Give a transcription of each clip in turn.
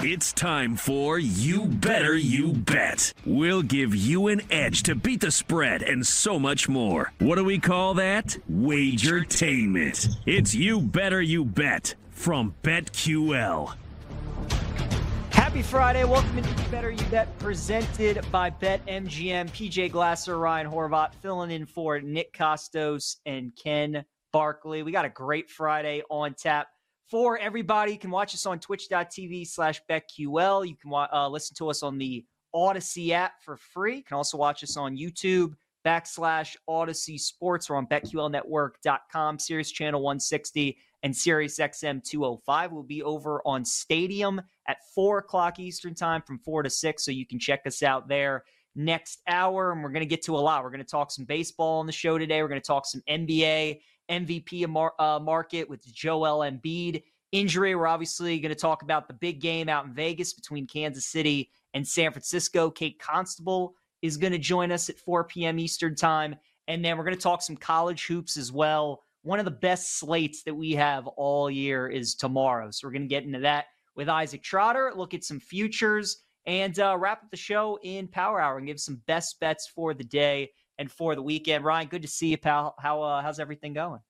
It's time for You Better You Bet. We'll give you an edge to beat the spread and so much more. What do we call that? Wagertainment. It's You Better You Bet from BetQL. Happy Friday. Welcome to You Better You Bet, presented by BetMGM. PJ Glasser, Ryan Horvat, filling in for Nick Kostos and Ken Barkley. We got a great Friday on tap for everybody. You can watch us on twitch.tv slash BetQL. You can uh, listen to us on the Audacy app for free. You can also watch us on YouTube backslash Audacy Sports or on BetQLNetwork.com, Sirius Channel 160 and Sirius XM 205. We'll be over on Stadium at 4 o'clock Eastern Time from 4 to 6, so you can check us out there next hour. And we're going to get to a lot. We're going to talk some baseball on the show today. We're going to talk some NBA MVP mar- uh, market with Joel Embiid injury. We're obviously going to talk about the big game out in Vegas between Kansas City and San Francisco. Kate Constable is going to join us at 4 p.m. Eastern Time. And then we're going to talk some college hoops as well. One of the best slates that we have all year is tomorrow. So we're going to get into that with Isaac Trotter, look at some futures, and uh, wrap up the show in Power Hour and give some best bets for the day and for the weekend. Ryan, good to see you, pal. How uh, how's everything going?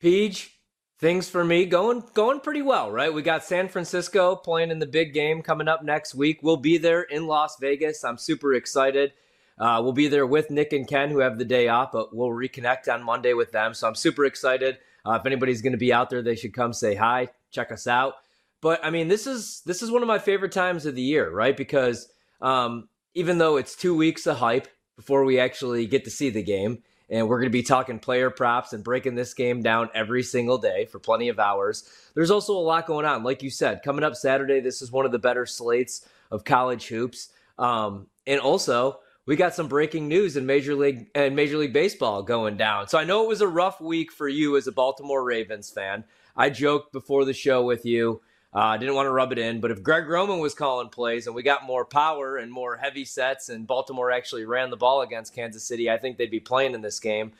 Peach, things for me going going pretty well, right? We got San Francisco playing in the big game coming up next week. We'll be there in Las Vegas. I'm super excited. Uh, we'll be there with Nick and Ken, who have the day off, but we'll reconnect on Monday with them. So I'm super excited. Uh, if anybody's going to be out there, they should come say hi, check us out. But I mean, this is this is one of my favorite times of the year, right? Because um, even though it's two weeks of hype, before we actually get to see the game. And we're going to be talking player props and breaking this game down every single day for plenty of hours. There's also a lot going on. Like you said, coming up Saturday, this is one of the better slates of college hoops. Um, and also, we got some breaking news in Major League and Major League Baseball going down. So I know it was a rough week for you as a Baltimore Ravens fan. I joked before the show with you I uh, didn't want to rub it in, but if Greg Roman was calling plays and we got more power and more heavy sets, and Baltimore actually ran the ball against Kansas City, I think they'd be playing in this game.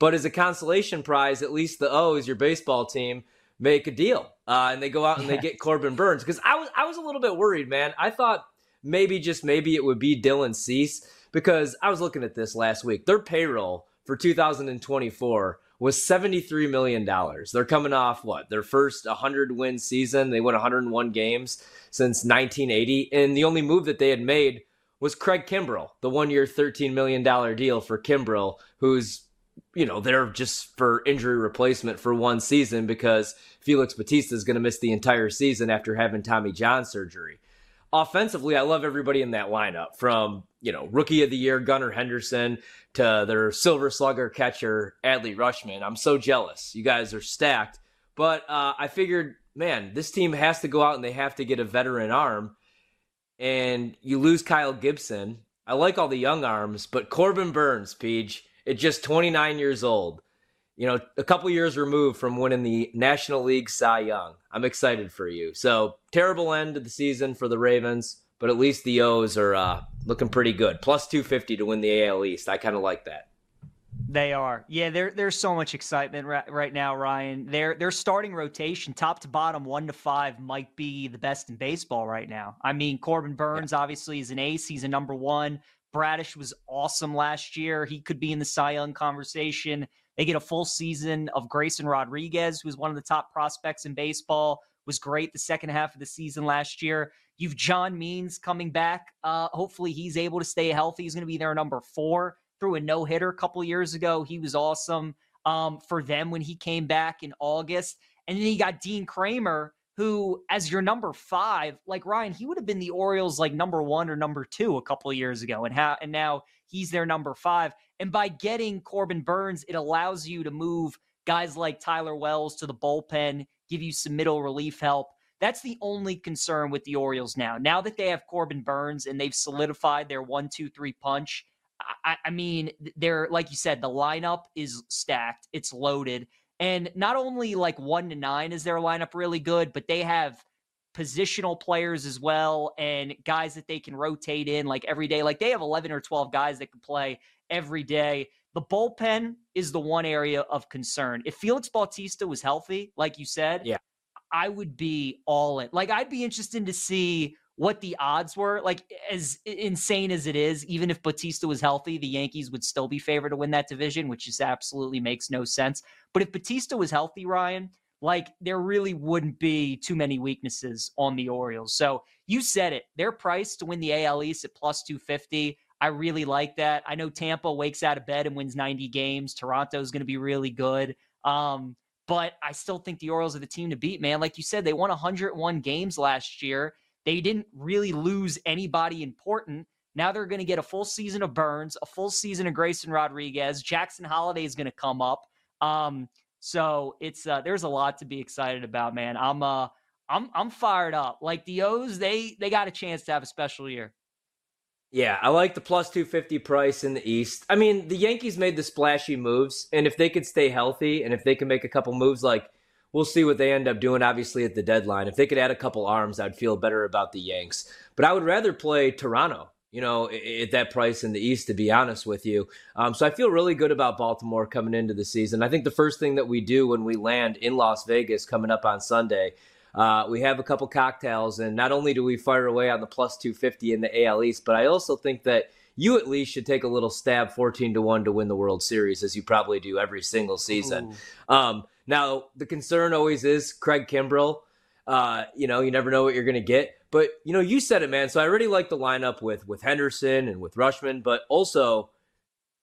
But as a consolation prize, at least the O's, your baseball team, make a deal uh, and they go out and they get Corbin Burnes Because I was I was a little bit worried, man. I thought maybe just maybe it would be Dylan Cease because I was looking at this last week. Their payroll for 2024 was $73 million. They're coming off what? Their first 100 win season. They won 101 games since 1980. And the only move that they had made was Craig Kimbrel, the one year, $13 million deal for Kimbrel, who's, you know, there just for injury replacement for one season because Felix Bautista is going to miss the entire season after having Tommy John surgery. Offensively, I love everybody in that lineup from, you know, rookie of the year, Gunnar Henderson, to their silver slugger catcher, Adley Rutschman. I'm so jealous. You guys are stacked. But uh, I figured, man, this team has to go out and they have to get a veteran arm. And you lose Kyle Gibson. I like all the young arms, but Corbin Burnes, Peach, at just 29 years old, you know, a couple years removed from winning the National League Cy Young. I'm excited for you. So, terrible end of the season for the Ravens but at least the O's are uh, looking pretty good. Plus 250 to win the AL East. I kind of like that. They are. Yeah, there, there's so much excitement right, right now, Ryan. Their their starting rotation, top to bottom, one to five, might be the best in baseball right now. I mean, Corbin Burnes yeah. obviously is an ace. He's a number one. Bradish was awesome last year. He could be in the Cy Young conversation. They get a full season of Grayson Rodriguez, who's one of the top prospects in baseball. Was great the second half of the season last year. You've John Means coming back. Uh, hopefully, he's able to stay healthy. He's going to be their number four. Threw a no hitter a couple years ago. He was awesome um, for them when he came back in August. And then you got Dean Kremer, who, as your number five, like Ryan, he would have been the Orioles like number one or number two a couple years ago, and how and now he's their number five. And by getting Corbin Burnes, it allows you to move guys like Tyler Wells to the bullpen, give you some middle relief help. That's the only concern with the Orioles now. Now that they have Corbin Burnes and they've solidified their one, two, three punch, I, I mean, they're like you said, the lineup is stacked, it's loaded. And not only like one to nine is their lineup really good, but they have positional players as well and guys that they can rotate in like every day. Like they have 11 or 12 guys that can play every day. The bullpen is the one area of concern. If Felix Bautista was healthy, like you said, yeah. I would be all in. Like, I'd be interested to see what the odds were. Like, as insane as it is, even if Bautista was healthy, the Yankees would still be favored to win that division, which just absolutely makes no sense. But if Bautista was healthy, Ryan, like there really wouldn't be too many weaknesses on the Orioles. So you said it. Their price to win the AL East at plus 250. I really like that. I know Tampa wakes out of bed and wins 90 games. Toronto is going to be really good. Um, but I still think the Orioles are the team to beat, man. Like you said, they won 101 games last year. They didn't really lose anybody important. Now they're going to get a full season of Burnes, a full season of Grayson Rodriguez. Jackson Holliday is going to come up. Um, so it's uh, there's a lot to be excited about, man. I'm uh I'm I'm fired up. Like the O's, they they got a chance to have a special year. Yeah, I like the plus 250 price in the East. I mean, the Yankees made the splashy moves, and if they could stay healthy and if they can make a couple moves like we'll see what they end up doing obviously at the deadline. If they could add a couple arms, I'd feel better about the Yanks. But I would rather play Toronto, you know, at that price in the East, to be honest with you. Um, so I feel really good about Baltimore coming into the season. I think the first thing that we do when we land in Las Vegas coming up on Sunday uh, we have a couple cocktails, and not only do we fire away on the plus 250 in the AL East, but I also think that you at least should take a little stab 14 to 1 to win the World Series, as you probably do every single season. Um, now, the concern always is Craig Kimbrel. Uh, you know, you never know what you're going to get. But, you know, you said it, man. So I really like the lineup with with Henderson and with Rutschman, but also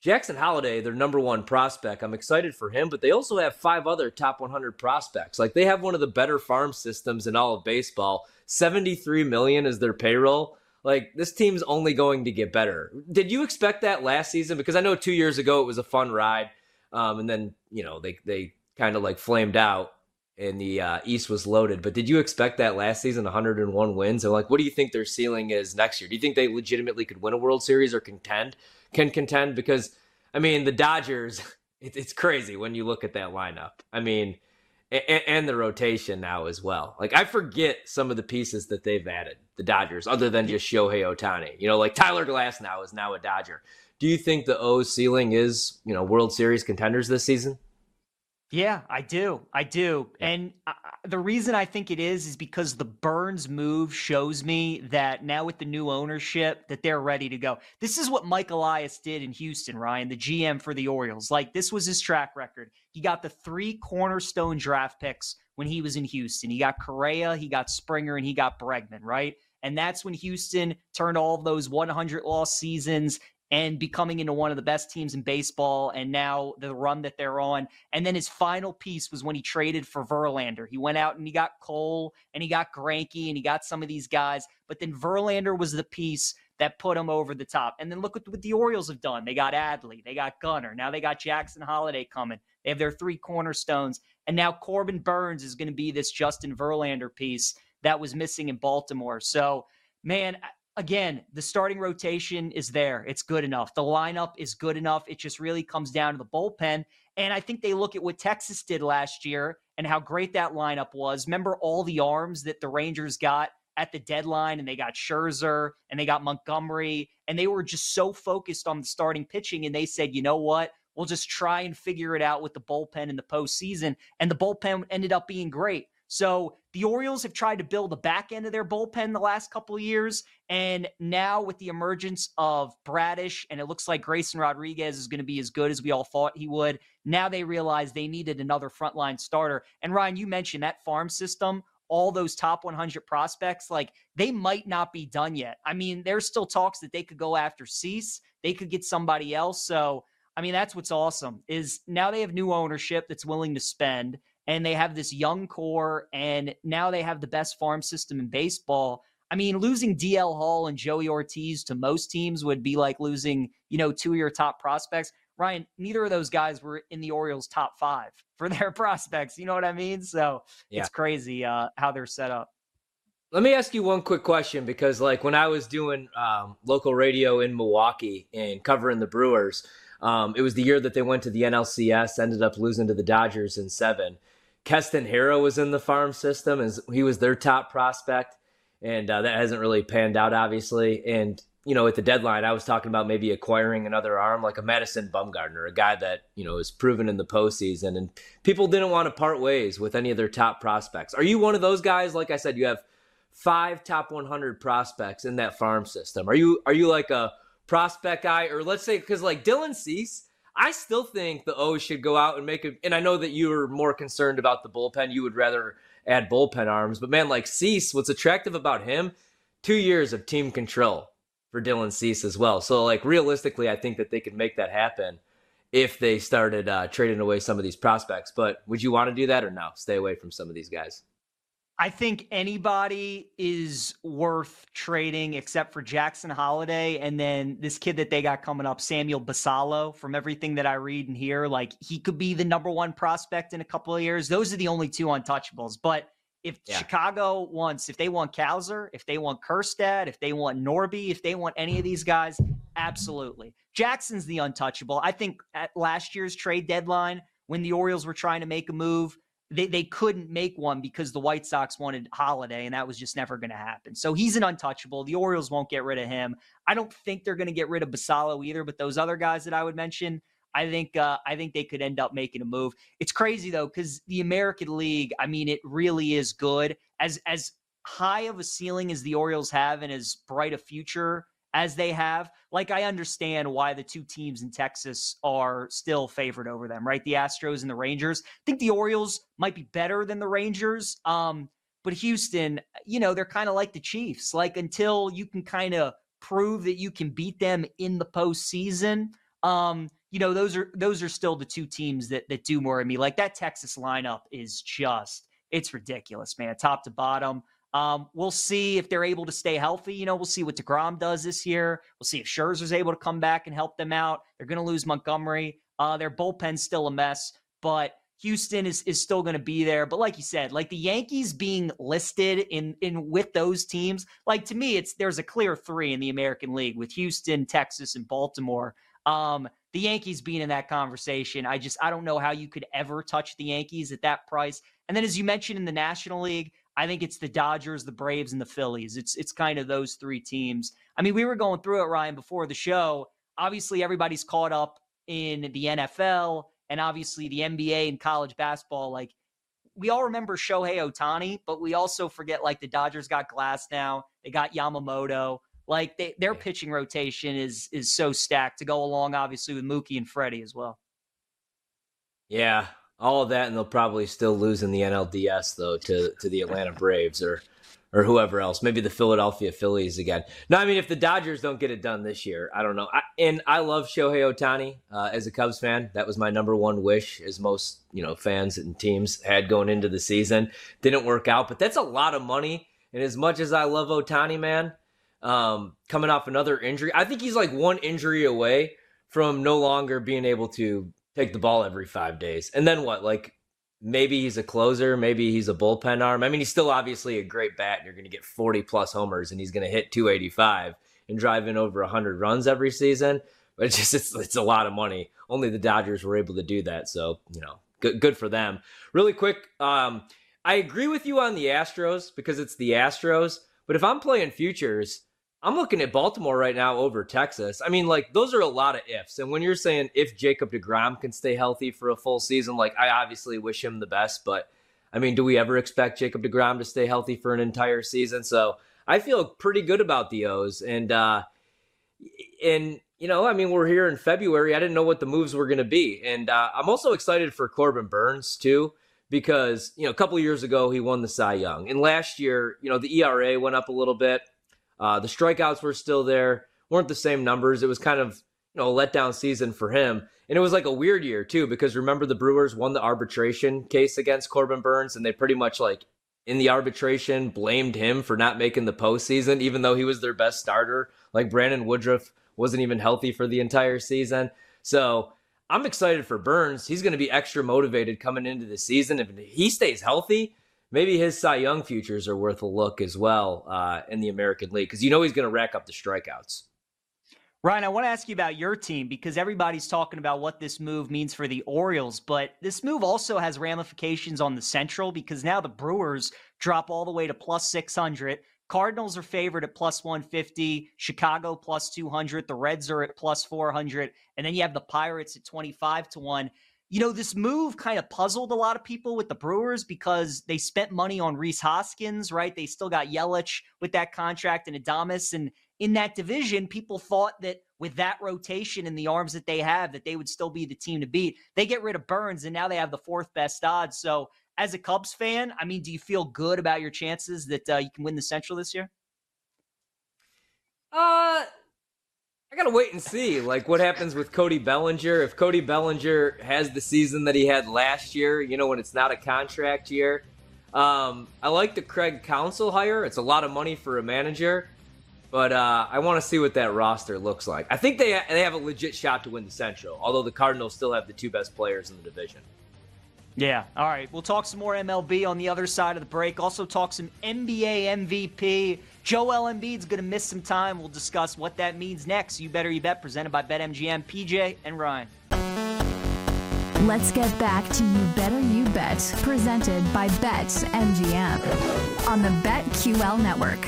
Jackson Holliday, their number one prospect. I'm excited for him, but they also have five other top 100 prospects. Like they have one of the better farm systems in all of baseball. 73 million is their payroll. Like this team's only going to get better. Did you expect that last season? Because I know two years ago it was a fun ride, um, and then you know they they kind of like flamed out and the uh, East was loaded. But did you expect that last season, 101 wins? And like, what do you think their ceiling is next year? Do you think they legitimately could win a World Series or contend? can contend because I mean the Dodgers. It, it's crazy when you look at that lineup. I mean, and, and, the rotation now as well. Like I forget some of the pieces that they've added. The Dodgers, other than just Shohei Ohtani. You know, like Tyler Glasnow is now a Dodger. Do you think the O ceiling is you know World Series contenders this season? Yeah, I do. I do. Yeah. And uh, the reason I think it is is because the Burnes move shows me that now with the new ownership that they're ready to go. This is what Mike Elias did in Houston, Ryan, the GM for the Orioles. Like this was his track record. He got the three cornerstone draft picks when he was in Houston. He got Correa, he got Springer, and he got Bregman, right? And that's when Houston turned all of those 100 loss seasons and becoming into one of the best teams in baseball and now the run that they're on. And then his final piece was when he traded for Verlander. He went out and he got Cole and he got Greinke and he got some of these guys, but then Verlander was the piece that put him over the top. And then look at what the Orioles have done. They got Adley, they got Gunnar, now they got Jackson Holliday coming. They have their three cornerstones, and now Corbin Burnes is going to be this Justin Verlander piece that was missing in Baltimore. So, man, again, the starting rotation is there. It's good enough. The lineup is good enough. It just really comes down to the bullpen. And I think they look at what Texas did last year and how great that lineup was. Remember all the arms that the Rangers got at the deadline, and they got Scherzer and they got Montgomery, and they were just so focused on the starting pitching. And they said, you know what? We'll just try and figure it out with the bullpen in the postseason. And the bullpen ended up being great. So the Orioles have tried to build the back end of their bullpen the last couple of years. And now with the emergence of Bradish, and it looks like Grayson Rodriguez is going to be as good as we all thought he would. Now they realize they needed another frontline starter. And Ryan, you mentioned that farm system all those top 100 prospects, like they might not be done yet. I mean, there's still talks that they could go after Cease, they could get somebody else. So, I mean, that's what's awesome is now they have new ownership that's willing to spend and they have this young core, and now they have the best farm system in baseball. I mean, losing DL Hall and Joey Ortiz to most teams would be like losing, you know, two of your top prospects. Ryan, neither of those guys were in the Orioles' top five for their prospects. You know what I mean? So yeah. it's crazy uh, how they're set up. Let me ask you one quick question because, like, when I was doing um, local radio in Milwaukee and covering the Brewers, um, it was the year that they went to the NLCS, ended up losing to the Dodgers in seven. Keston Hiura was in the farm system, and he was their top prospect, and uh, that hasn't really panned out, obviously. And you know, at the deadline, I was talking about maybe acquiring another arm like a Madison Bumgarner, a guy that, you know, is proven in the postseason. And people didn't want to part ways with any of their top prospects. Are you one of those guys? Like I said, you have five top 100 prospects in that farm system. Are you, are you like a prospect guy? Or let's say, because like Dylan Cease, I still think the O's should go out and make it. And I know that you are more concerned about the bullpen. You would rather add bullpen arms. But man, like Cease, what's attractive about him, two years of team control for Dylan Cease as well. So like realistically, I think that they could make that happen if they started uh, trading away some of these prospects. But would you want to do that or no? Stay away from some of these guys. I think anybody is worth trading except for Jackson Holliday and then this kid that they got coming up, Samuel Basallo. From everything that I read and hear, like he could be the number one prospect in a couple of years. Those are the only two untouchables. But if yeah. Chicago wants, if they want Cowser, if they want Kjerstad, if they want Norby, if they want any of these guys, absolutely. Jackson's the untouchable. I think at last year's trade deadline, when the Orioles were trying to make a move, they, they couldn't make one because the White Sox wanted Holliday, and that was just never going to happen. So he's an untouchable. The Orioles won't get rid of him. I don't think they're going to get rid of Basallo either, but those other guys that I would mention, I think uh, I think they could end up making a move. It's crazy though because the American League, I mean, it really is good. As as high of a ceiling as the Orioles have and as bright a future as they have, like I understand why the two teams in Texas are still favored over them, right? The Astros and the Rangers. I think the Orioles might be better than the Rangers. Um, but Houston, you know, they're kind of like the Chiefs. Like until you can kind of prove that you can beat them in the postseason, um, you know, those are those are still the two teams that that do more of me. Like that Texas lineup is just it's ridiculous, man, top to bottom. Um, we'll see if they're able to stay healthy. You know, we'll see what DeGrom does this year. We'll see if Scherzer's able to come back and help them out. They're going to lose Montgomery. Uh, their bullpen's still a mess, but Houston is is still going to be there. But like you said, like the Yankees being listed in in with those teams, like to me, it's there's a clear three in the American League with Houston, Texas, and Baltimore. Um, the Yankees being in that conversation, I just I don't know how you could ever touch the Yankees at that price. And then as you mentioned in the National League, I think it's the Dodgers, the Braves, and the Phillies. It's it's kind of those three teams. I mean, we were going through it, Ryan, before the show. Obviously, everybody's caught up in the NFL and obviously the NBA and college basketball. Like we all remember Shohei Ohtani, but we also forget like the Dodgers got Glasnow. they got Yamamoto. Like they, their pitching rotation is is so stacked to go along, obviously with Mookie and Freddie as well. Yeah, all of that, and they'll probably still lose in the NLDS though to to the Atlanta Braves or or whoever else, maybe the Philadelphia Phillies again. No, I mean if the Dodgers don't get it done this year, I don't know. I, and I love Shohei Ohtani uh, as a Cubs fan. That was my number one wish, as most you know fans and teams had going into the season. Didn't work out, but that's a lot of money. And as much as I love Ohtani, man, um, coming off another injury, I think he's like one injury away from no longer being able to take the ball every five days. And then what? Like maybe he's a closer, maybe he's a bullpen arm. I mean, he's still obviously a great bat, and you're going to get 40 plus homers, and he's going to hit 285 and drive in over 100 runs every season. But it's just it's, it's a lot of money. Only the Dodgers were able to do that, so you know, good good for them. Really quick, um, I agree with you on the Astros because it's the Astros. But if I'm playing futures, I'm looking at Baltimore right now over Texas. I mean, like those are a lot of ifs. And when you're saying if Jacob DeGrom can stay healthy for a full season, like I obviously wish him the best, but I mean, do we ever expect Jacob DeGrom to stay healthy for an entire season? So I feel pretty good about the O's. And uh and you know, I mean, we're here in February. I didn't know what the moves were going to be, and uh, I'm also excited for Corbin Burnes too because you know a couple years ago he won the Cy Young, and last year you know the ERA went up a little bit. Uh, the strikeouts were still there, weren't the same numbers. It was kind of you know a letdown season for him, and it was like a weird year too because remember the Brewers won the arbitration case against Corbin Burnes, and they pretty much like in the arbitration blamed him for not making the postseason, even though he was their best starter. Like Brandon Woodruff wasn't even healthy for the entire season, so. I'm excited for Burnes. He's going to be extra motivated coming into the season. If he stays healthy, maybe his Cy Young futures are worth a look as well uh, in the American League because you know he's going to rack up the strikeouts. Ryan, I want to ask you about your team because everybody's talking about what this move means for the Orioles, but this move also has ramifications on the Central because now the Brewers drop all the way to plus 600. Cardinals are favored at plus 150, Chicago plus 200, the Reds are at plus 400, and then you have the Pirates at 25 to 1. You know, this move kind of puzzled a lot of people with the Brewers because they spent money on Rhys Hoskins, right? They still got Yelich with that contract and Adames. And in that division, people thought that with that rotation and the arms that they have, that they would still be the team to beat. They get rid of Burnes and now they have the fourth best odds. So as a Cubs fan, I mean, do you feel good about your chances that uh, you can win the Central this year? Uh, I gotta wait and see, like what happens with Cody Bellinger. If Cody Bellinger has the season that he had last year, you know, when it's not a contract year. Um, I like the Craig Counsell hire. It's a lot of money for a manager, but uh, I want to see what that roster looks like. I think they they have a legit shot to win the Central, although the Cardinals still have the two best players in the division. Yeah. All right. We'll talk some more MLB on the other side of the break. Also, talk some NBA MVP. Joel Embiid's going to miss some time. We'll discuss what that means next. You Better You Bet, presented by BetMGM, PJ, and Ryan. Let's get back to You Better You Bet, presented by BetMGM on the BetQL network.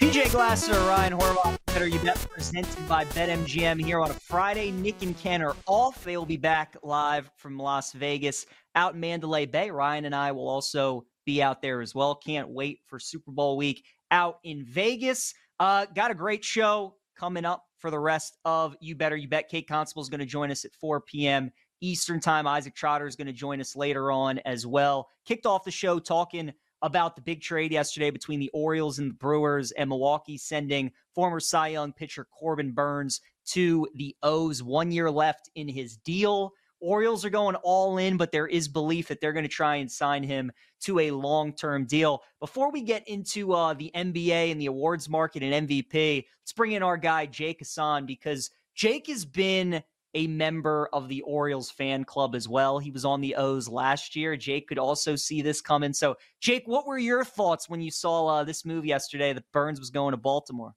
PJ Glasser, Ryan Horvath, Better You Bet, presented by BetMGM here on a Friday. Nick and Ken are off. They will be back live from Las Vegas out in Mandalay Bay. Ryan and I will also be out there as well. Can't wait for Super Bowl week out in Vegas. Uh, got a great show coming up for the rest of You Better You Bet. Kate Constable is going to join us at 4 p.m. Eastern Time. Isaac Trotter is going to join us later on as well. Kicked off the show talking about the big trade yesterday between the Orioles and the Brewers and Milwaukee sending former Cy Young pitcher Corbin Burnes to the O's. One year left in his deal. Orioles are going all in, but there is belief that they're going to try and sign him to a long term deal. Before we get into uh, the NBA and the awards market and MVP, let's bring in our guy, Jake Hassan, because Jake has been a member of the Orioles fan club as well. He was on the O's last year. Jake could also see this coming. So, Jake, what were your thoughts when you saw uh, this move yesterday that Burnes was going to Baltimore?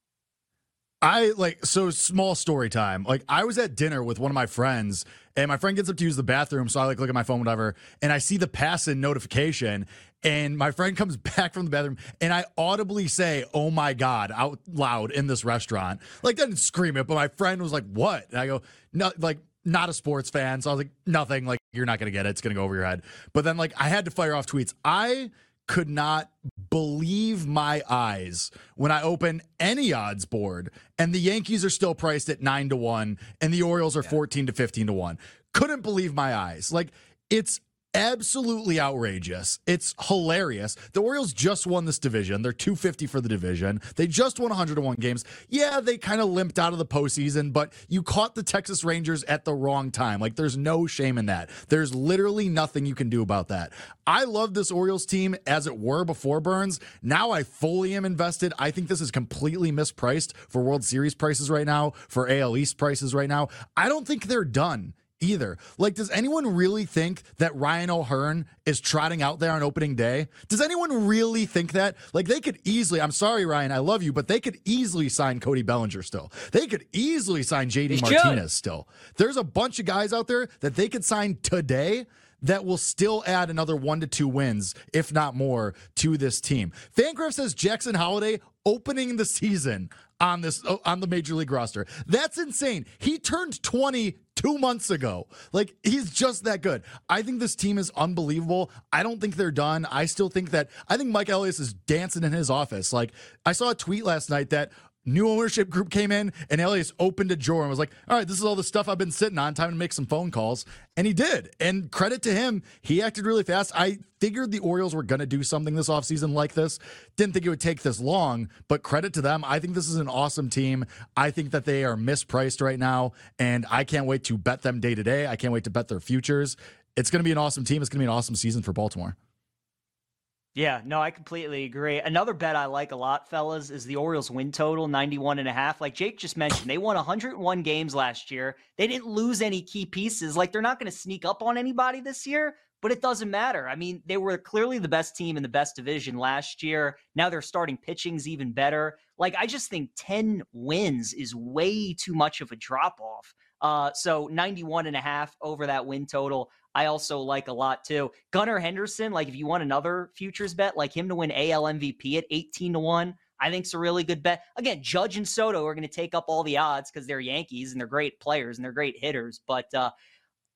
I like so small story time. Like I was at dinner with one of my friends, and my friend gets up to use the bathroom, so I like look at my phone, whatever, and I see the pass in notification, and my friend comes back from the bathroom, and I audibly say, "Oh my god!" out loud in this restaurant. Like didn't scream it, but my friend was like, "What?" And I go, "No, like." Not a sports fan, so I was like, nothing. Like, you're not gonna get it. It's gonna go over your head. But then, like, I had to fire off tweets. I could not believe my eyes when I open any odds board and the Yankees are still priced at 9 to 1 and the Orioles are yeah. 14 to 15 to 1. Couldn't believe my eyes. Like it's absolutely outrageous. It's hilarious. The Orioles just won this division. They're 250 for the division. They just won 101 games. Yeah, they kind of limped out of the postseason, but you caught the Texas Rangers at the wrong time. Like, there's no shame in that. There's literally nothing you can do about that. I love this Orioles team as it were before Burnes. Now I fully am invested. I think this is completely mispriced for World Series prices right now, for AL East prices right now. I don't think they're done either. Like, does anyone really think that Ryan O'Hearn is trotting out there on opening day? Does anyone really think that? Like, they could easily, I'm sorry, Ryan, I love you, but they could easily sign Cody Bellinger still. They could easily sign JD Martinez still. There's a bunch of guys out there that they could sign today that will still add another one to two wins, if not more, to this team. Fangraph says Jackson Holliday opening the season on this on the major league roster. That's insane. He turned 20 two months ago. Like he's just that good. I think this team is unbelievable. I don't think they're done. I still think that I think Mike Elias is dancing in his office. Like I saw a tweet last night that new ownership group came in and Elias opened a drawer and was like, all right, this is all the stuff I've been sitting on. Time to make some phone calls. And he did. And credit to him, he acted really fast. I figured the Orioles were going to do something this offseason like this. Didn't think it would take this long, but credit to them. I think this is an awesome team. I think that they are mispriced right now. And I can't wait to bet them day to day. I can't wait to bet their futures. It's going to be an awesome team. It's going to be an awesome season for Baltimore. Yeah, no, I completely agree. Another bet I like a lot, fellas, is the Orioles win total 91 and a half. Like Jake just mentioned, they won 101 games last year. They didn't lose any key pieces. Like they're not going to sneak up on anybody this year, but it doesn't matter. I mean, they were clearly the best team in the best division last year. Now they're starting pitching's even better. Like I just think 10 wins is way too much of a drop off Uh, so 91 and a half over that win total. I also like a lot too. Gunnar Henderson, like if you want another futures bet, like him to win AL MVP at 18 to 1, I think it's a really good bet. Again, Judge and Soto are going to take up all the odds because they're Yankees and they're great players and they're great hitters. But uh,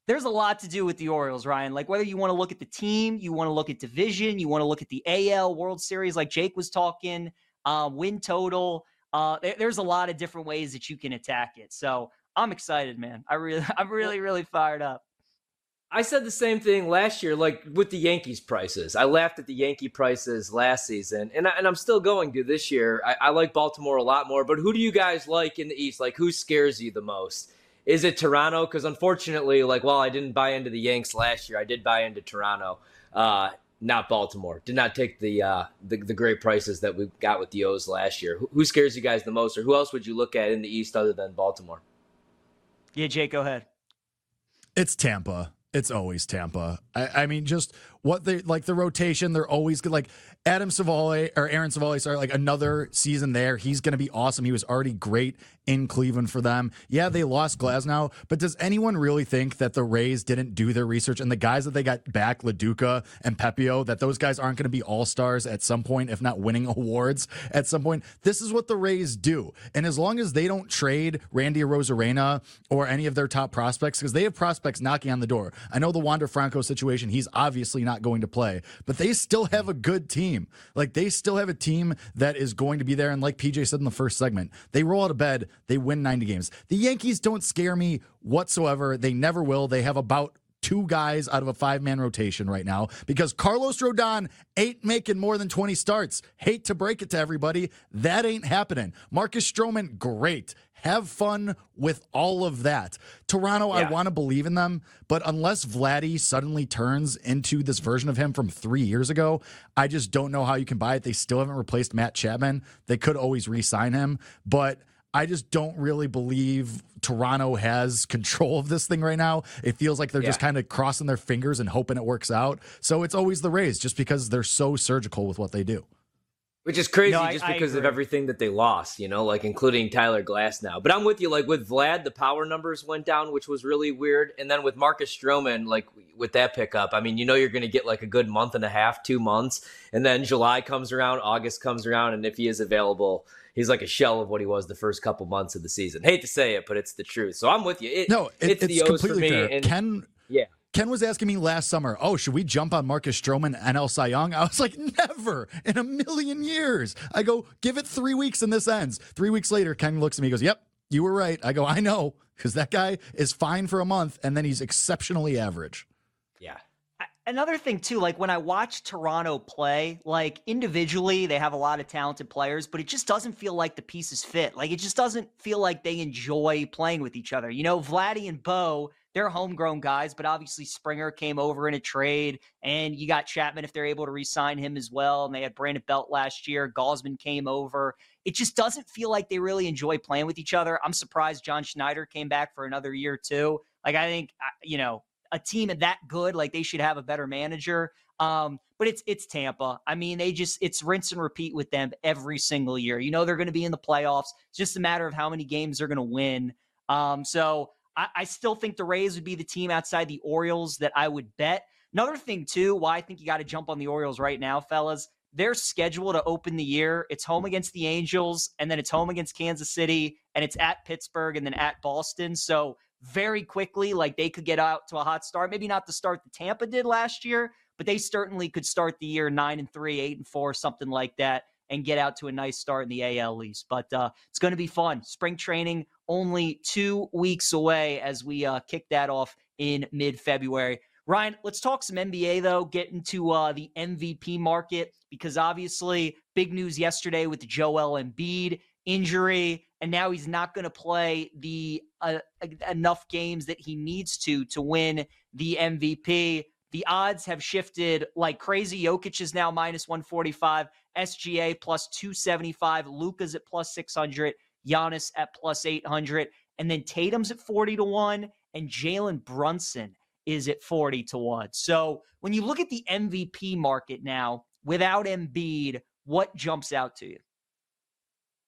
there's a lot to do with the Orioles, Ryan. Like whether you want to look at the team, you want to look at division, you want to look at the AL World Series, like Jake was talking, uh, win total. Uh, there, there's a lot of different ways that you can attack it. So I'm excited, man. I really, I'm really, really fired up. I said the same thing last year, like with the Yankees prices. I laughed at the Yankee prices last season, and, I, and I'm still going to this year. I, I like Baltimore a lot more, but who do you guys like in the East? Like, who scares you the most? Is it Toronto? Because unfortunately, like, while I didn't buy into the Yanks last year, I did buy into Toronto, uh, not Baltimore. Did not take the, uh, the the great prices that we got with the O's last year. Who, who scares you guys the most, or who else would you look at in the East other than Baltimore? Yeah, Jake, go ahead. It's Tampa. It's always Tampa. I, I, mean, just what they like the rotation. They're always good. Like Adam Civale or Aaron Civale, sorry, like another season there. He's going to be awesome. He was already great in Cleveland for them. Yeah, they lost Glasnow, but does anyone really think that the Rays didn't do their research and the guys that they got back, DeLuca and Pepiot, that those guys aren't going to be all stars at some point, if not winning awards at some point? This is what the Rays do. And as long as they don't trade Randy Arozarena or any of their top prospects, because they have prospects knocking on the door. I know the Wander Franco situation, he's obviously not going to play, but they still have a good team. Like they still have a team that is going to be there. And like PJ said in the first segment, they roll out of bed they win 90 games. The Yankees don't scare me whatsoever. They never will. They have about two guys out of a five man rotation right now because Carlos Rodon ain't making more than 20 starts. Hate to break it to everybody. That ain't happening. Marcus Stroman, great. Have fun with all of that. Toronto, yeah. I want to believe in them, but unless Vladdy suddenly turns into this version of him from three years ago, I just don't know how you can buy it. They still haven't replaced Matt Chapman. They could always re sign him, but I just don't really believe Toronto has control of this thing right now. It feels like they're yeah. just kind of crossing their fingers and hoping it works out. So it's always the Rays just because they're so surgical with what they do. Which is crazy no, just because of everything that they lost, you know, like including Tyler Glasnow. But I'm with you. Like with Vlad, the power numbers went down, which was really weird. And then with Marcus Stroman, like with that pickup, I mean, you know, you're going to get like a good month and a half, two months. And then July comes around, August comes around. And if he is available, he's like a shell of what he was the first couple months of the season. Hate to say it, but it's the truth. So I'm with you. It, no, it, it's, it's, the O's completely for me. Fair. And, Ken, yeah. Ken was asking me last summer, oh, should we jump on Marcus Stroman and El Cy Young? I was like, never in a million years. I go, give it three weeks and this ends. Three weeks later, Ken looks at me, and goes, yep, you were right. I go, I know, because that guy is fine for a month and then he's exceptionally average. Yeah another thing too like when i watch toronto play like individually they have a lot of talented players but it just doesn't feel like the pieces fit like it just doesn't feel like they enjoy playing with each other you know vladdy and bo they're homegrown guys but obviously springer came over in a trade and you got chapman if they're able to re-sign him as well and they had brandon belt last year gausman came over it just doesn't feel like they really enjoy playing with each other i'm surprised john schneider came back for another year too like i think you know a team that good, like they should have a better manager. Um, but it's it's Tampa. I mean, they just it's rinse and repeat with them every single year. You know they're going to be in the playoffs. It's just a matter of how many games they're going to win. Um, so I, I still think the Rays would be the team outside the Orioles that I would bet. Another thing too, why I think you got to jump on the Orioles right now, fellas. Their schedule to open the year, it's home against the Angels, and then it's home against Kansas City, and it's at Pittsburgh, and then at Boston. So very quickly. Like they could get out to a hot start. Maybe not the start that Tampa did last year, but they certainly could start the year nine and three, eight and four, something like that, and get out to a nice start in the AL East. But uh, it's going to be fun. Spring training only two weeks away as we uh, kick that off in mid February. Ryan, let's talk some NBA though. Get into uh, the MVP market because obviously big news yesterday with Joel Embiid injury and now he's not going to play the uh, enough games that he needs to to win the MVP. The odds have shifted like crazy. Jokic is now minus 145, SGA plus 275, Luka's at plus 600, Giannis at plus 800, and then Tatum's at 40 to 1 and Jalen Brunson is at 40 to 1. So, when you look at the MVP market now without Embiid, what jumps out to you?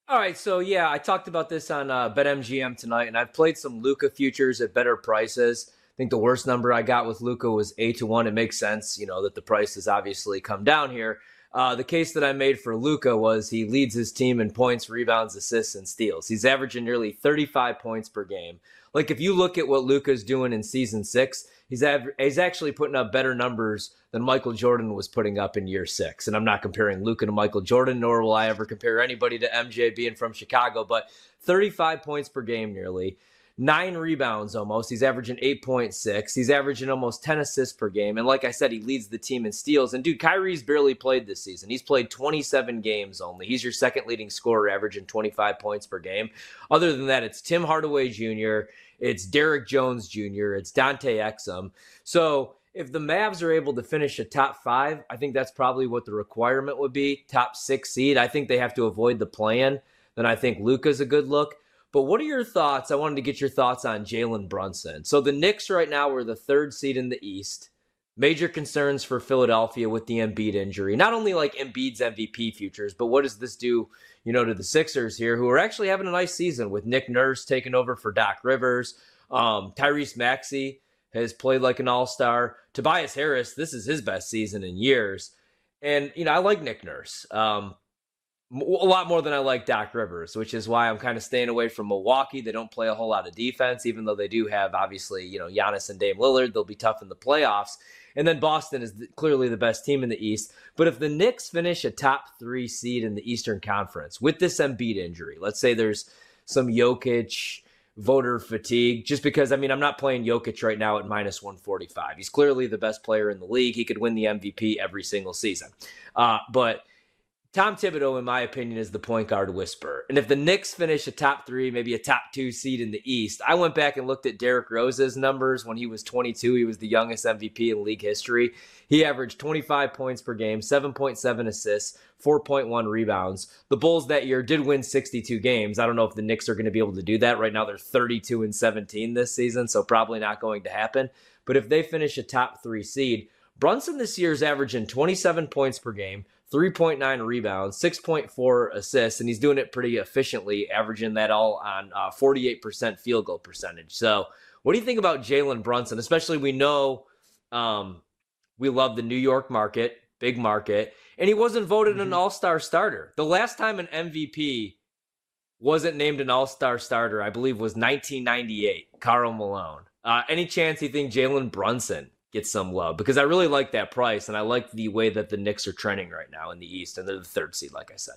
All right, so yeah, I talked about this on uh, BetMGM tonight, and I've played some Luka futures at better prices. I think the worst number I got with Luka was eight to one. It makes sense, you know, that the price has obviously come down here. Uh, the case that I made for Luka was he leads his team in points, rebounds, assists, and steals. He's averaging nearly 35 points per game. Like if you look at what Luka's doing in season six, he's av- he's actually putting up better numbers than Michael Jordan was putting up in year six. And I'm not comparing Luka to Michael Jordan, nor will I ever compare anybody to MJ being from Chicago, but 35 points per game nearly nine rebounds almost. He's averaging 8.6. He's averaging almost 10 assists per game. And like I said, he leads the team in steals. And dude, Kyrie's barely played this season. He's played 27 games only. He's your second leading scorer, averaging 25 points per game. Other than that, it's Tim Hardaway Jr., it's Derrick Jones Jr., it's Dante Exum. So if the Mavs are able to finish a top five, I think that's probably what the requirement would be. Top six seed. I think they have to avoid the plan. Then I think Luka's a good look. But what are your thoughts? I wanted to get your thoughts on Jalen Brunson. So the Knicks right now are the third seed in the East. Major concerns for Philadelphia with the Embiid injury. Not only like Embiid's MVP futures, but what does this do, you know, to the Sixers here, who are actually having a nice season with Nick Nurse taking over for Doc Rivers. Um, Tyrese Maxey has played like an all-star. Tobias Harris, this is his best season in years. And, you know, I like Nick Nurse. Um, a lot more than I like Doc Rivers, which is why I'm kind of staying away from Milwaukee. They don't play a whole lot of defense, even though they do have obviously, you know, Giannis and Dame Lillard. They'll be tough in the playoffs. And then Boston is clearly the best team in the East. But if the Knicks finish a top three seed in the Eastern Conference with this Embiid injury, let's say there's some Jokic voter fatigue, just because, I mean, I'm not playing Jokic right now at minus 145. He's clearly the best player in the league. He could win the MVP every single season. Uh, but Tom Thibodeau, in my opinion, is the point guard whisperer. And if the Knicks finish a top three, maybe a top two seed in the East, I went back and looked at Derrick Rose's numbers when he was 22. He was the youngest MVP in league history. He averaged 25 points per game, 7.7 assists, 4.1 rebounds. The Bulls that year did win 62 games. I don't know if the Knicks are going to be able to do that. Right now, they're 32 and 17 this season, so probably not going to happen. But if they finish a top three seed, Brunson this year is averaging 27 points per game. 3.9 rebounds, 6.4 assists, and he's doing it pretty efficiently, averaging that all on uh, 48% field goal percentage. So, what do you think about Jalen Brunson? Especially, we know um, we love the New York market, big market, and he wasn't voted mm-hmm. an all star starter. The last time an MVP wasn't named an all star starter, I believe, was 1998, Karl Malone. Uh, any chance you think Jalen Brunson get some love because I really like that price and I like the way that the Knicks are trending right now in the East and they're the third seed, like I said.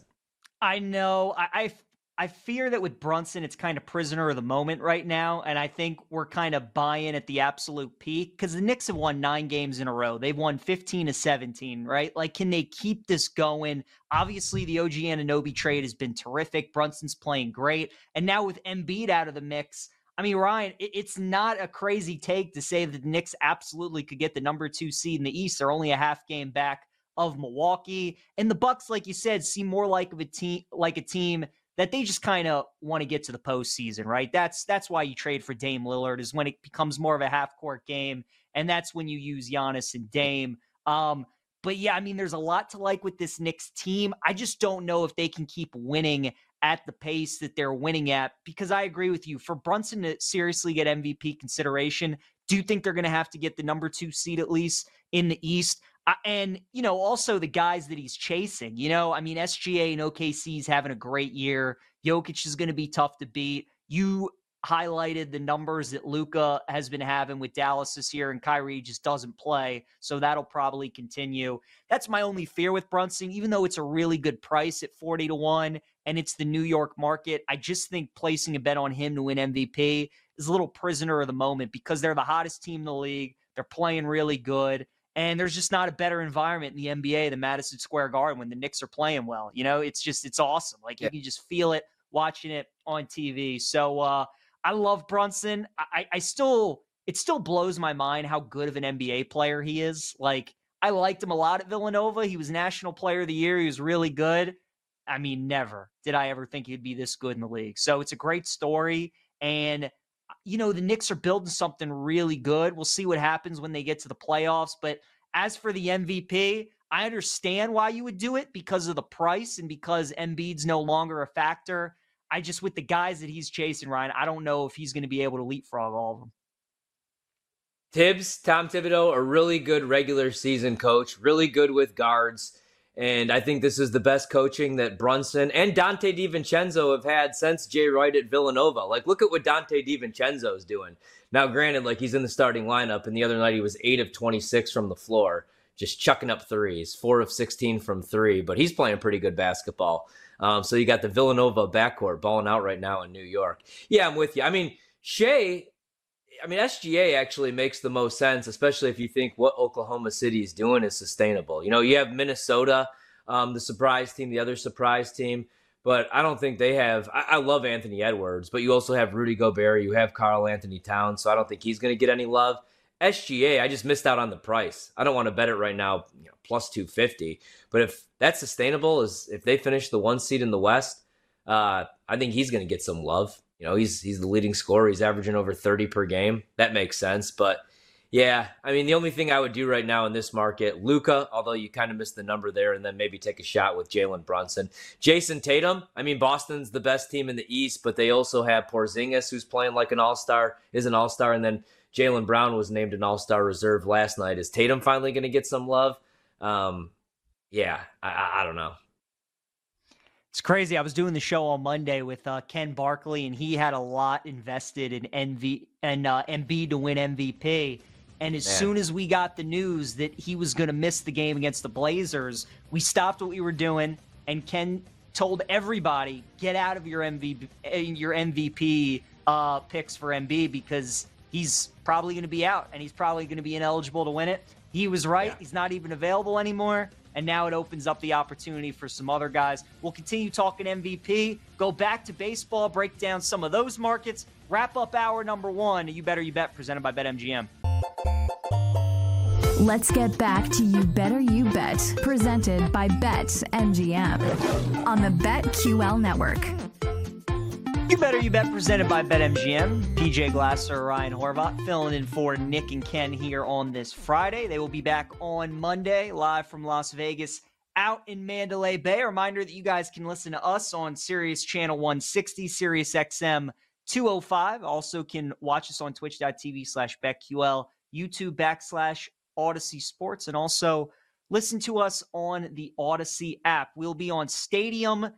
I know. I, I, I fear that with Brunson, it's kind of prisoner of the moment right now, and I think we're kind of buying at the absolute peak because the Knicks have won nine games in a row. They've won 15 to 17, right? Like, can they keep this going? Obviously, the OG Anunoby trade has been terrific. Brunson's playing great, and now with Embiid out of the mix I mean, Ryan, it's not a crazy take to say that the Knicks absolutely could get the number two seed in the East. They're only a half game back of Milwaukee, and the Bucks, like you said, seem more like of a team, like a team that they just kind of want to get to the postseason, right? That's that's why you trade for Dame Lillard is when it becomes more of a half court game, and that's when you use Giannis and Dame. Um, but yeah, I mean, there's a lot to like with this Knicks team. I just don't know if they can keep winning at the pace that they're winning at because I agree with you. For Brunson to seriously get MVP consideration, do you think they're going to have to get the number two seed at least in the East? Uh, and, you know, also the guys that he's chasing. You know, I mean, SGA and OKC is having a great year. Jokic is going to be tough to beat. You highlighted the numbers that Luka has been having with Dallas this year, and Kyrie just doesn't play. So that'll probably continue. That's my only fear with Brunson, even though it's a really good price at 40 to 1 and it's the New York market. I just think placing a bet on him to win MVP is a little prisoner of the moment because they're the hottest team in the league. They're playing really good. And there's just not a better environment in the NBA than Madison Square Garden when the Knicks are playing well. You know, it's just, it's awesome. Like yeah. you can just feel it watching it on TV. So, uh, I love Brunson. I, I still, it still blows my mind how good of an NBA player he is. Like, I liked him a lot at Villanova. He was National Player of the Year. He was really good. I mean, never did I ever think he'd be this good in the league. So it's a great story. And, uh, you know, the Knicks are building something really good. We'll see what happens when they get to the playoffs. But as for the MVP, I understand why you would do it because of the price and because Embiid's no longer a factor. I just with the guys that he's chasing, Ryan, I don't know if he's going to be able to leapfrog all of them. Thibs, Tom Thibodeau, a really good regular season coach, really good with guards. And I think this is the best coaching that Brunson and Donte DiVincenzo have had since Jay Wright at Villanova. Like, look at what Donte DiVincenzo is doing. Now, granted, like he's in the starting lineup, and the other night he was 8 of 26 from the floor, just chucking up threes, 4 of 16 from three, but he's playing pretty good basketball. Um, so you got the Villanova backcourt balling out right now in New York. Yeah, I'm with you. I mean, Shai, I mean, SGA actually makes the most sense, especially if you think what Oklahoma City is doing is sustainable. You know, you have Minnesota, um, the surprise team, the other surprise team, but I don't think they have. I, I, love Anthony Edwards, but you also have Rudy Gobert, you have Karl-Anthony Towns, so I don't think he's going to get any love. SGA, I just missed out on the price. I don't want to bet it right now, you know, plus 250. But if that's sustainable, is if they finish the one seed in the West, uh, I think he's going to get some love. You know, he's he's the leading scorer. He's averaging over 30 per game. That makes sense. But yeah, I mean, the only thing I would do right now in this market, Luka, although you kind of missed the number there, and then maybe take a shot with Jalen Brunson. Jayson Tatum, I mean, Boston's the best team in the East, but they also have Porzingis, who's playing like an all star, is an all star, and then Jaylen Brown was named an all star reserve last night. Is Tatum finally going to get some love? Um, yeah, I, I don't know. It's crazy. I was doing the show on Monday with uh, Ken Barkley, and he had a lot invested in NV and uh, Embiid to win MVP. And as Man. soon as we got the news that he was going to miss the game against the Blazers, we stopped what we were doing, and Ken told everybody, "Get out of your MVP, your MVP uh, picks for Embiid because he's probably going to be out, and he's probably going to be ineligible to win it." He was right. Yeah. He's not even available anymore. And now it opens up the opportunity for some other guys. We'll continue talking MVP, go back to baseball, break down some of those markets, wrap up hour number one. You Better You Bet, presented by BetMGM. Let's get back to You Better You Bet, presented by BetMGM on the BetQL network. You Better You Bet presented by BetMGM. PJ Glasser, Ryan Horvat filling in for Nick and Ken here on this Friday. They will be back on Monday live from Las Vegas out in Mandalay Bay. Reminder that you guys can listen to us on Sirius Channel 160, Sirius XM 205. Also can watch us on twitch.tv slash BetQL, YouTube backslash Audacy Sports, and also listen to us on the Audacy app. We'll be on Stadium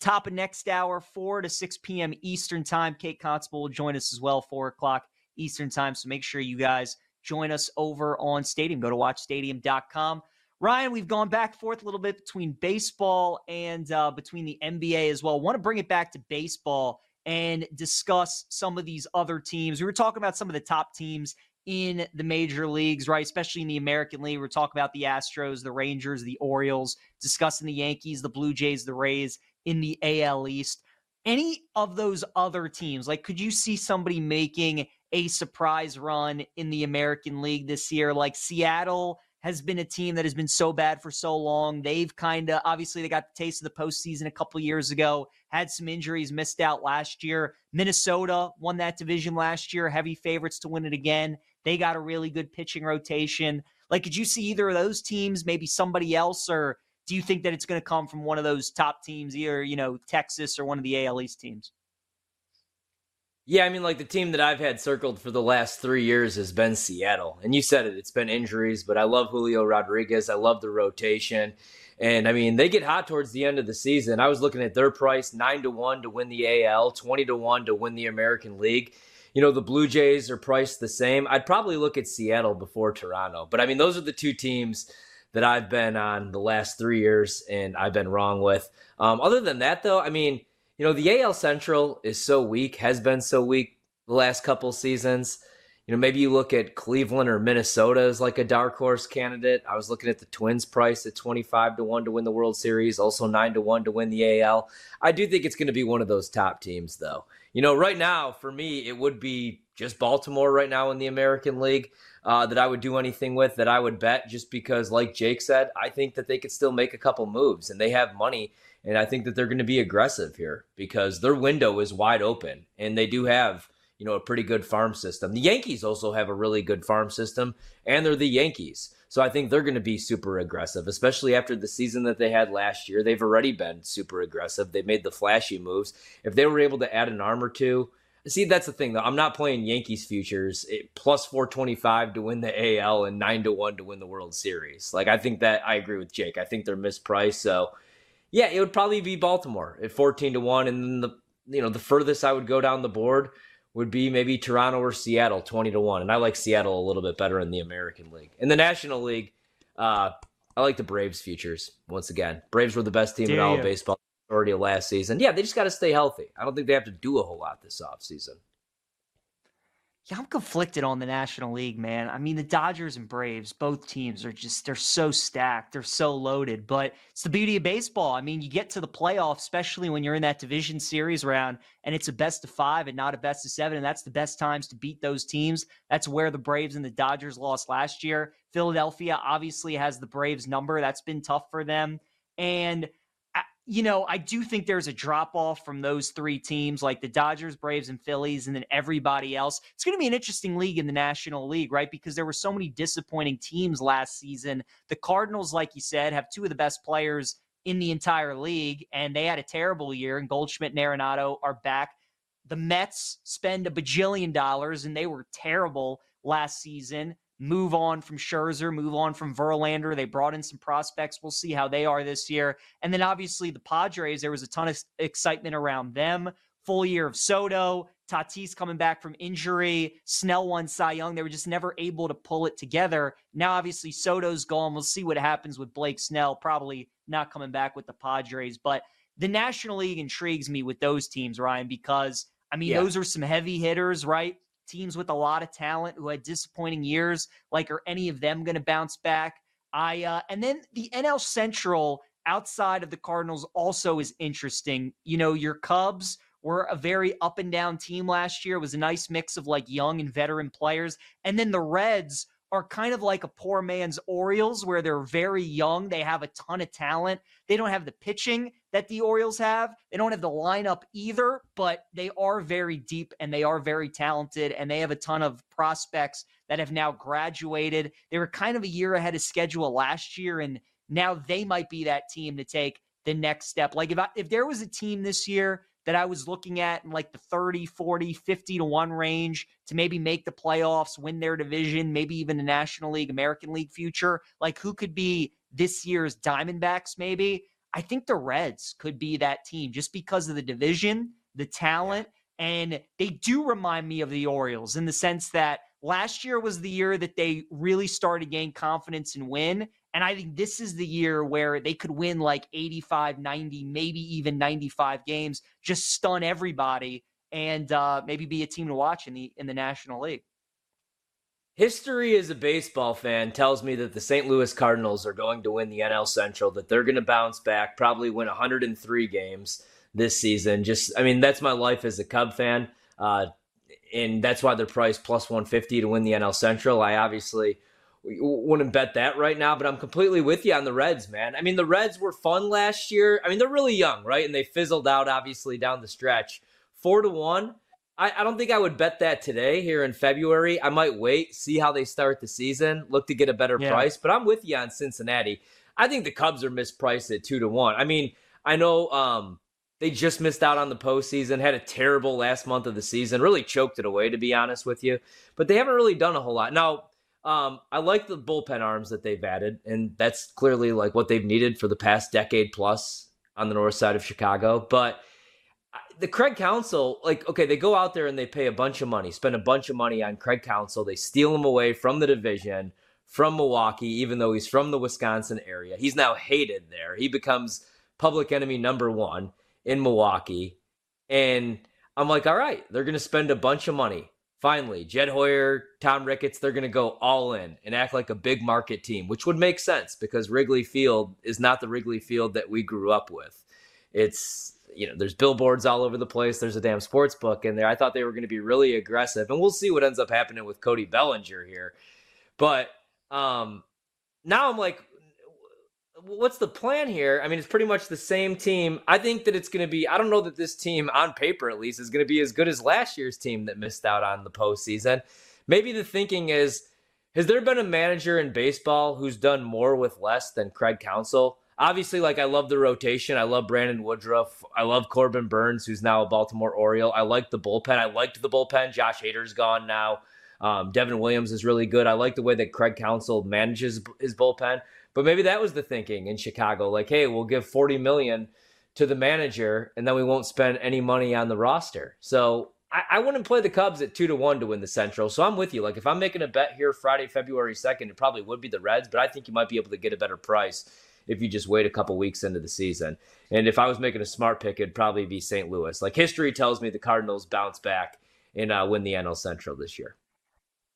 Top of next hour, 4 to 6 p.m. Eastern Time. Kate Constable will join us as well, 4 o'clock Eastern Time. So make sure you guys join us over on Stadium. Go to watchstadium.com. Ryan, we've gone back and forth a little bit between baseball and uh, between the NBA as well. Want to bring it back to baseball and discuss some of these other teams. We were talking about some of the top teams in the major leagues, right? Especially in the American League. We're talking about the Astros, the Rangers, the Orioles, discussing the Yankees, the Blue Jays, the Rays in the AL East. Any of those other teams, like could you see somebody making a surprise run in the American League this year? Like Seattle has been a team that has been so bad for so long. They've kind of obviously they got the taste of the postseason a couple years ago, had some injuries, missed out last year. Minnesota won that division last year, heavy favorites to win it again. They got a really good pitching rotation. Like, could you see either of those teams, maybe somebody else, or do you think that it's going to come from one of those top teams, either you know Texas or one of the AL East teams? Yeah, I mean, like the team that I've had circled for the last three years has been Seattle, and you said it. It's been injuries, but I love Julio Rodriguez. I love the rotation, and I mean they get hot towards the end of the season. I was looking at their price nine to one to win the AL, twenty to one to win the American League. You know, the Blue Jays are priced the same. I'd probably look at Seattle before Toronto, but I mean those are the two teams that I've been on the last three years and I've been wrong with. Um, other than that, though, I mean, you know, the AL Central is so weak, has been so weak the last couple seasons. You know, maybe you look at Cleveland or Minnesota as like a dark horse candidate. I was looking at the Twins price at 25 to 1 to win the World Series, also 9 to 1 to win the AL. I do think it's going to be one of those top teams, though. You know, right now, for me, it would be just Baltimore right now in the American League uh, that I would do anything with that I would bet just because, like Jake said, I think that they could still make a couple moves and they have money. And I think that they're going to be aggressive here because their window is wide open and they do have, you know, a pretty good farm system. The Yankees also have a really good farm system and they're the Yankees. So I think they're going to be super aggressive, especially after the season that they had last year. They've already been super aggressive. They made the flashy moves. If they were able to add an arm or two, see that's the thing though. I'm not playing Yankees futures it, plus 425 to win the AL and nine to one to win the World Series. Like I think that I agree with Jake. I think they're mispriced. So yeah, it would probably be Baltimore at 14 to one, and then the you know the furthest I would go down the board would be maybe Toronto or Seattle, 20 to 1. And I like Seattle a little bit better in the American League. In the National League, uh, I like the Braves futures once again. Braves were the best team in all of baseball already last season. Yeah, they just got to stay healthy. I don't think they have to do a whole lot this offseason. Yeah, I'm conflicted on the National League, man. I mean, the Dodgers and Braves, both teams are just, they're so stacked. They're so loaded, but it's the beauty of baseball. I mean, you get to the playoffs, especially when you're in that division series round and it's a best of five and not a best of seven. And that's the best times to beat those teams. That's where the Braves and the Dodgers lost last year. Philadelphia obviously has the Braves number. That's been tough for them. And you know, I do think there's a drop off from those three teams, like the Dodgers, Braves, and Phillies, and then everybody else. It's going to be an interesting league in the National League, right? Because there were so many disappointing teams last season. The Cardinals, like you said, have two of the best players in the entire league, and they had a terrible year, and Goldschmidt and Arenado are back. The Mets spend a bajillion dollars, and they were terrible last season move on from Scherzer, move on from Verlander. They brought in some prospects. We'll see how they are this year. And then obviously the Padres, there was a ton of excitement around them. Full year of Soto, Tatis coming back from injury, Snell won Cy Young. They were just never able to pull it together. Now, obviously, Soto's gone. We'll see what happens with Blake Snell. Probably not coming back with the Padres, but the National League intrigues me with those teams, Ryan, because I mean, yeah. those are some heavy hitters, right? Teams with a lot of talent who had disappointing years. Like, are any of them going to bounce back? I uh, and then the NL Central outside of the Cardinals also is interesting. You know, your Cubs were a very up and down team last year. It was a nice mix of like young and veteran players, and then the Reds are kind of like a poor man's Orioles, where they're very young. They have a ton of talent. They don't have the pitching that the Orioles have. They don't have the lineup either, but they are very deep and they are very talented. And they have a ton of prospects that have now graduated. They were kind of a year ahead of schedule last year, and now they might be that team to take the next step. Like if I, if there was a team this year that I was looking at in like the 30, 40, 50 to 1 range to maybe make the playoffs, win their division, maybe even the National League, American League future. Like who could be this year's Diamondbacks, maybe? I think the Reds could be that team just because of the division, the talent, and they do remind me of the Orioles in the sense that last year was the year that they really started to gain confidence and win. And I think this is the year where they could win like 85, 90, maybe even 95 games, just stun everybody and uh, maybe be a team to watch in the in the National League. History as a baseball fan tells me that the St. Louis Cardinals are going to win the NL Central, that they're going to bounce back, probably win 103 games this season. Just, I mean, that's my life as a Cub fan. Uh, and that's why they're priced plus 150 to win the NL Central. I obviously wouldn't bet that right now, but I'm completely with you on the Reds, man. I mean, the Reds were fun last year. I mean, they're really young, right? And they fizzled out obviously down the stretch. Four to one. I, I don't think I would bet that today here in February. I might wait, see how they start the season, look to get a better yeah. price. But I'm with you on Cincinnati. I think the Cubs are mispriced at two to one. I mean, I know um, they just missed out on the postseason, had a terrible last month of the season, really choked it away, to be honest with you. But they haven't really done a whole lot. Now, um, I like the bullpen arms that they've added, and that's clearly like what they've needed for the past decade plus on the north side of Chicago. But the Craig Counsell, like, okay, they go out there and they pay a bunch of money, spend a bunch of money on Craig Counsell. They steal him away from the division, from Milwaukee, even though he's from the Wisconsin area. He's now hated there. He becomes public enemy number one in Milwaukee. And I'm like, all right, they're going to spend a bunch of money finally, Jed Hoyer, Tom Ricketts, they're going to go all in and act like a big market team, which would make sense because Wrigley Field is not the Wrigley Field that we grew up with. It's, you know, there's billboards all over the place. There's a damn sports book in there. I thought they were going to be really aggressive, and we'll see what ends up happening with Cody Bellinger here. But um, now I'm like, what's the plan here? I mean, it's pretty much the same team. I think that it's going to be, I don't know that this team, on paper at least, is going to be as good as last year's team that missed out on the postseason. Maybe the thinking is Has there been a manager in baseball who's done more with less than Craig Counsell? Obviously, like I love the rotation. I love Brandon Woodruff. I love Corbin Burnes, who's now a Baltimore Oriole. I like the bullpen. I liked the bullpen. Josh Hader's gone now. Um, Devin Williams is really good. I like the way that Craig Counsell manages his bullpen. But maybe that was the thinking in Chicago. Like, hey, we'll give 40 million to the manager, and then we won't spend any money on the roster. So I, I, wouldn't play the Cubs at two to one to win the Central. So I'm with you. Like if I'm making a bet here Friday, February second, it probably would be the Reds, but I think you might be able to get a better price if you just wait a couple weeks into the season. And if I was making a smart pick, it'd probably be St. Louis. Like history tells me the Cardinals bounce back and uh, win the NL Central this year.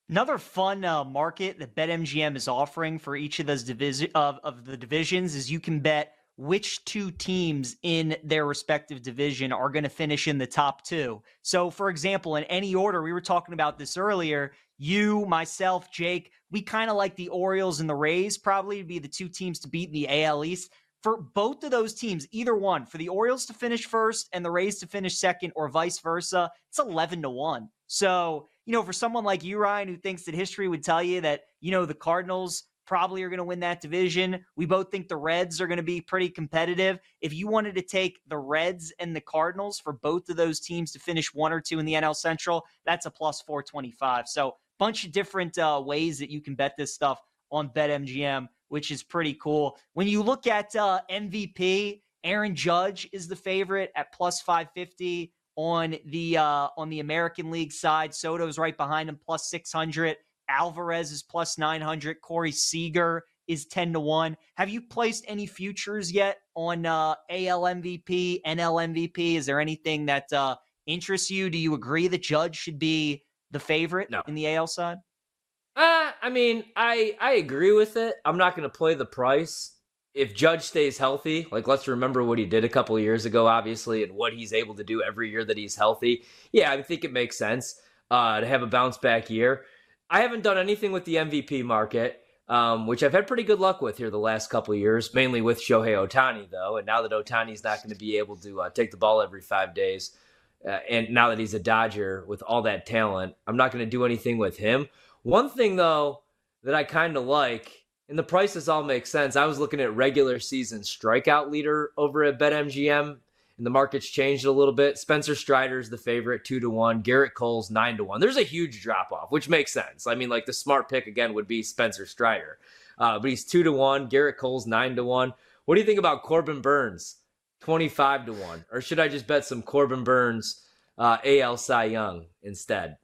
Another fun uh, market that BetMGM is offering for each of those of, of the divisions is you can bet which two teams in their respective division are going to finish in the top two. So, for example, in any order, we were talking about this earlier. You, myself, Jake, we kind of like the Orioles and the Rays probably to be the two teams to beat in the AL East. For both of those teams, either one, for the Orioles to finish first and the Rays to finish second, or vice versa, it's 11 to 1. So, you know, for someone like you, Ryan, who thinks that history would tell you that, you know, the Cardinals probably are going to win that division. We both think the Reds are going to be pretty competitive. If you wanted to take the Reds and the Cardinals for both of those teams to finish one or two in the NL Central, that's a plus 425. So, bunch of different uh, ways that you can bet this stuff on BetMGM, which is pretty cool. When you look at uh, MVP, Aaron Judge is the favorite at plus 550 on the uh, on the American League side. Soto's right behind him, plus 600. Alvarez is plus 900. Corey Seager is 10 to 1. Have you placed any futures yet on uh, AL MVP, NL MVP? Is there anything that uh, interests you? Do you agree that Judge should be the favorite no. in the AL side? Uh, I mean, I I agree with it. I'm not going to play the price. If Judge stays healthy, like let's remember what he did a couple years ago, obviously, and what he's able to do every year that he's healthy. Yeah, I think it makes sense uh, to have a bounce back year. I haven't done anything with the MVP market, um, which I've had pretty good luck with here the last couple of years, mainly with Shohei Ohtani, though. And now that Ohtani's not going to be able to uh, take the ball every five days, uh, and now that he's a Dodger with all that talent, I'm not going to do anything with him. One thing, though, that I kind of like, and the prices all make sense. I was looking at regular season strikeout leader over at BetMGM and the market's changed a little bit. Spencer Strider's the favorite, two to one. Gerrit Cole's nine to one. There's a huge drop off, which makes sense. I mean, like the smart pick again would be Spencer Strider, uh, but he's two to one. Gerrit Cole's nine to one. What do you think about Corbin Burnes, twenty five to one? Or should I just bet some Corbin Burnes, uh, AL Cy Young instead?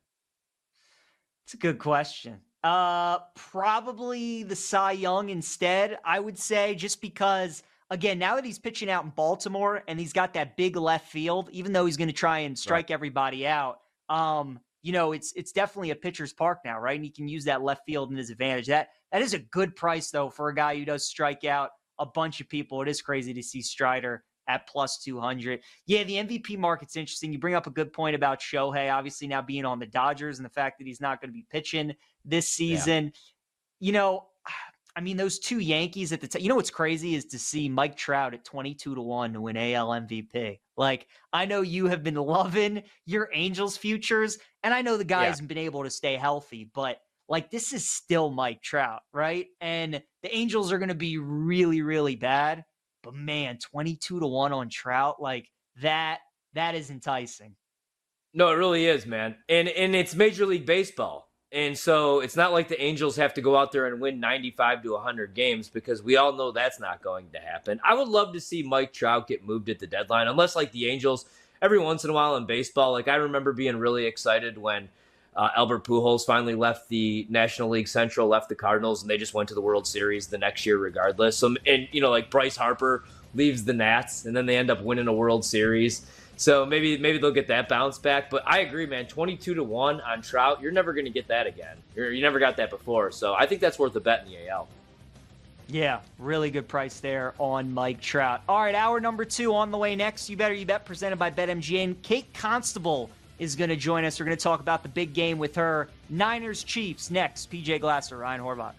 It's a good question. Uh, probably the Cy Young instead. I would say just because again, now that he's pitching out in Baltimore and he's got that big left field, even though he's going to try and strike right. everybody out, um, you know, it's it's definitely a pitcher's park now, right? And he can use that left field in his advantage. That that is a good price though for a guy who does strike out a bunch of people. It is crazy to see Strider at plus 200. Yeah, the MVP market's interesting. You bring up a good point about Shohei, obviously now being on the Dodgers and the fact that he's not going to be pitching this season. Yeah. You know, I mean, those two Yankees at the time. You know what's crazy is to see Mike Trout at 22 to 1 to win AL MVP. Like, I know you have been loving your Angels futures, and I know the guy yeah. hasn't been able to stay healthy, but like, this is still Mike Trout, right? And the Angels are going to be really, really bad. But man, 22 to 1 on Trout, like that, that is enticing. No, it really is, man. And and it's Major League Baseball. And so it's not like the Angels have to go out there and win 95 to 100 games because we all know that's not going to happen. I would love to see Mike Trout get moved at the deadline, unless like the Angels every once in a while in baseball. Like I remember being really excited when uh, Albert Pujols finally left the National League Central, left the Cardinals, and they just went to the World Series the next year regardless. So and you know like Bryce Harper leaves the Nats and then they end up winning a World Series. So maybe maybe they'll get that bounce back. But I agree, man. Twenty two to one on Trout. You're never going to get that again. You're, you never got that before. So I think that's worth a bet in the AL. Yeah, really good price there on Mike Trout. All right, hour number two on the way next. You better you bet presented by BetMGM. Kate Constable is going to join us. We're going to talk about the big game with her. Niners Chiefs next. PJ Glasser, Ryan Horvat.